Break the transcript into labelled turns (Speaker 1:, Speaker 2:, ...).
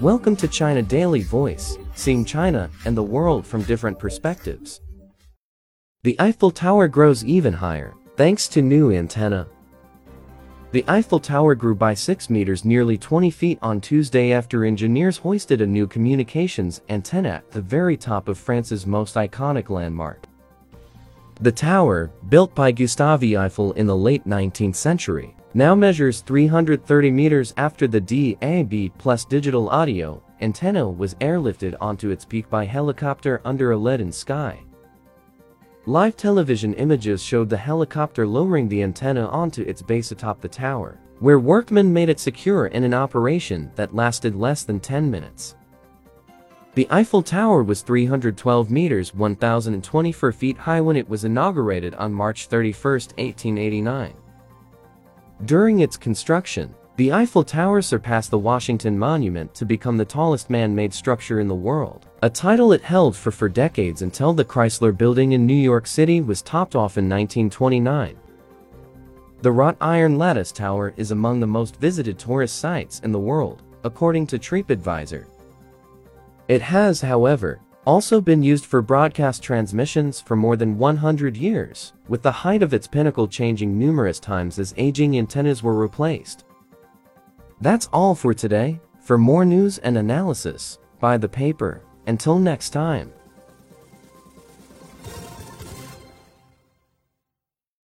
Speaker 1: Welcome to China Daily Voice, seeing China and the world from different perspectives. The Eiffel Tower grows even higher, thanks to new antenna. The Eiffel Tower grew by 6 meters nearly 20 feet on Tuesday after engineers hoisted a new communications antenna at the very top of France's most iconic landmark. The tower, built by Gustave Eiffel in the late 19th century, now measures 330 meters after the DAB plus digital audio antenna was airlifted onto its peak by helicopter under a leaden sky. Live television images showed the helicopter lowering the antenna onto its base atop the tower, where workmen made it secure in an operation that lasted less than 10 minutes. The Eiffel Tower was 312 meters 1,024 feet high when it was inaugurated on March 31, 1889. During its construction, the Eiffel Tower surpassed the Washington Monument to become the tallest man-made structure in the world, a title it held for four decades until the Chrysler Building in New York City was topped off in 1929. The wrought iron lattice tower is among the most visited tourist sites in the world, according to TripAdvisor. It has, however, also been used for broadcast transmissions for more than 100 years, with the height of its pinnacle changing numerous times as aging antennas were replaced. That's all for today. For more news and analysis, buy the paper. Until next time.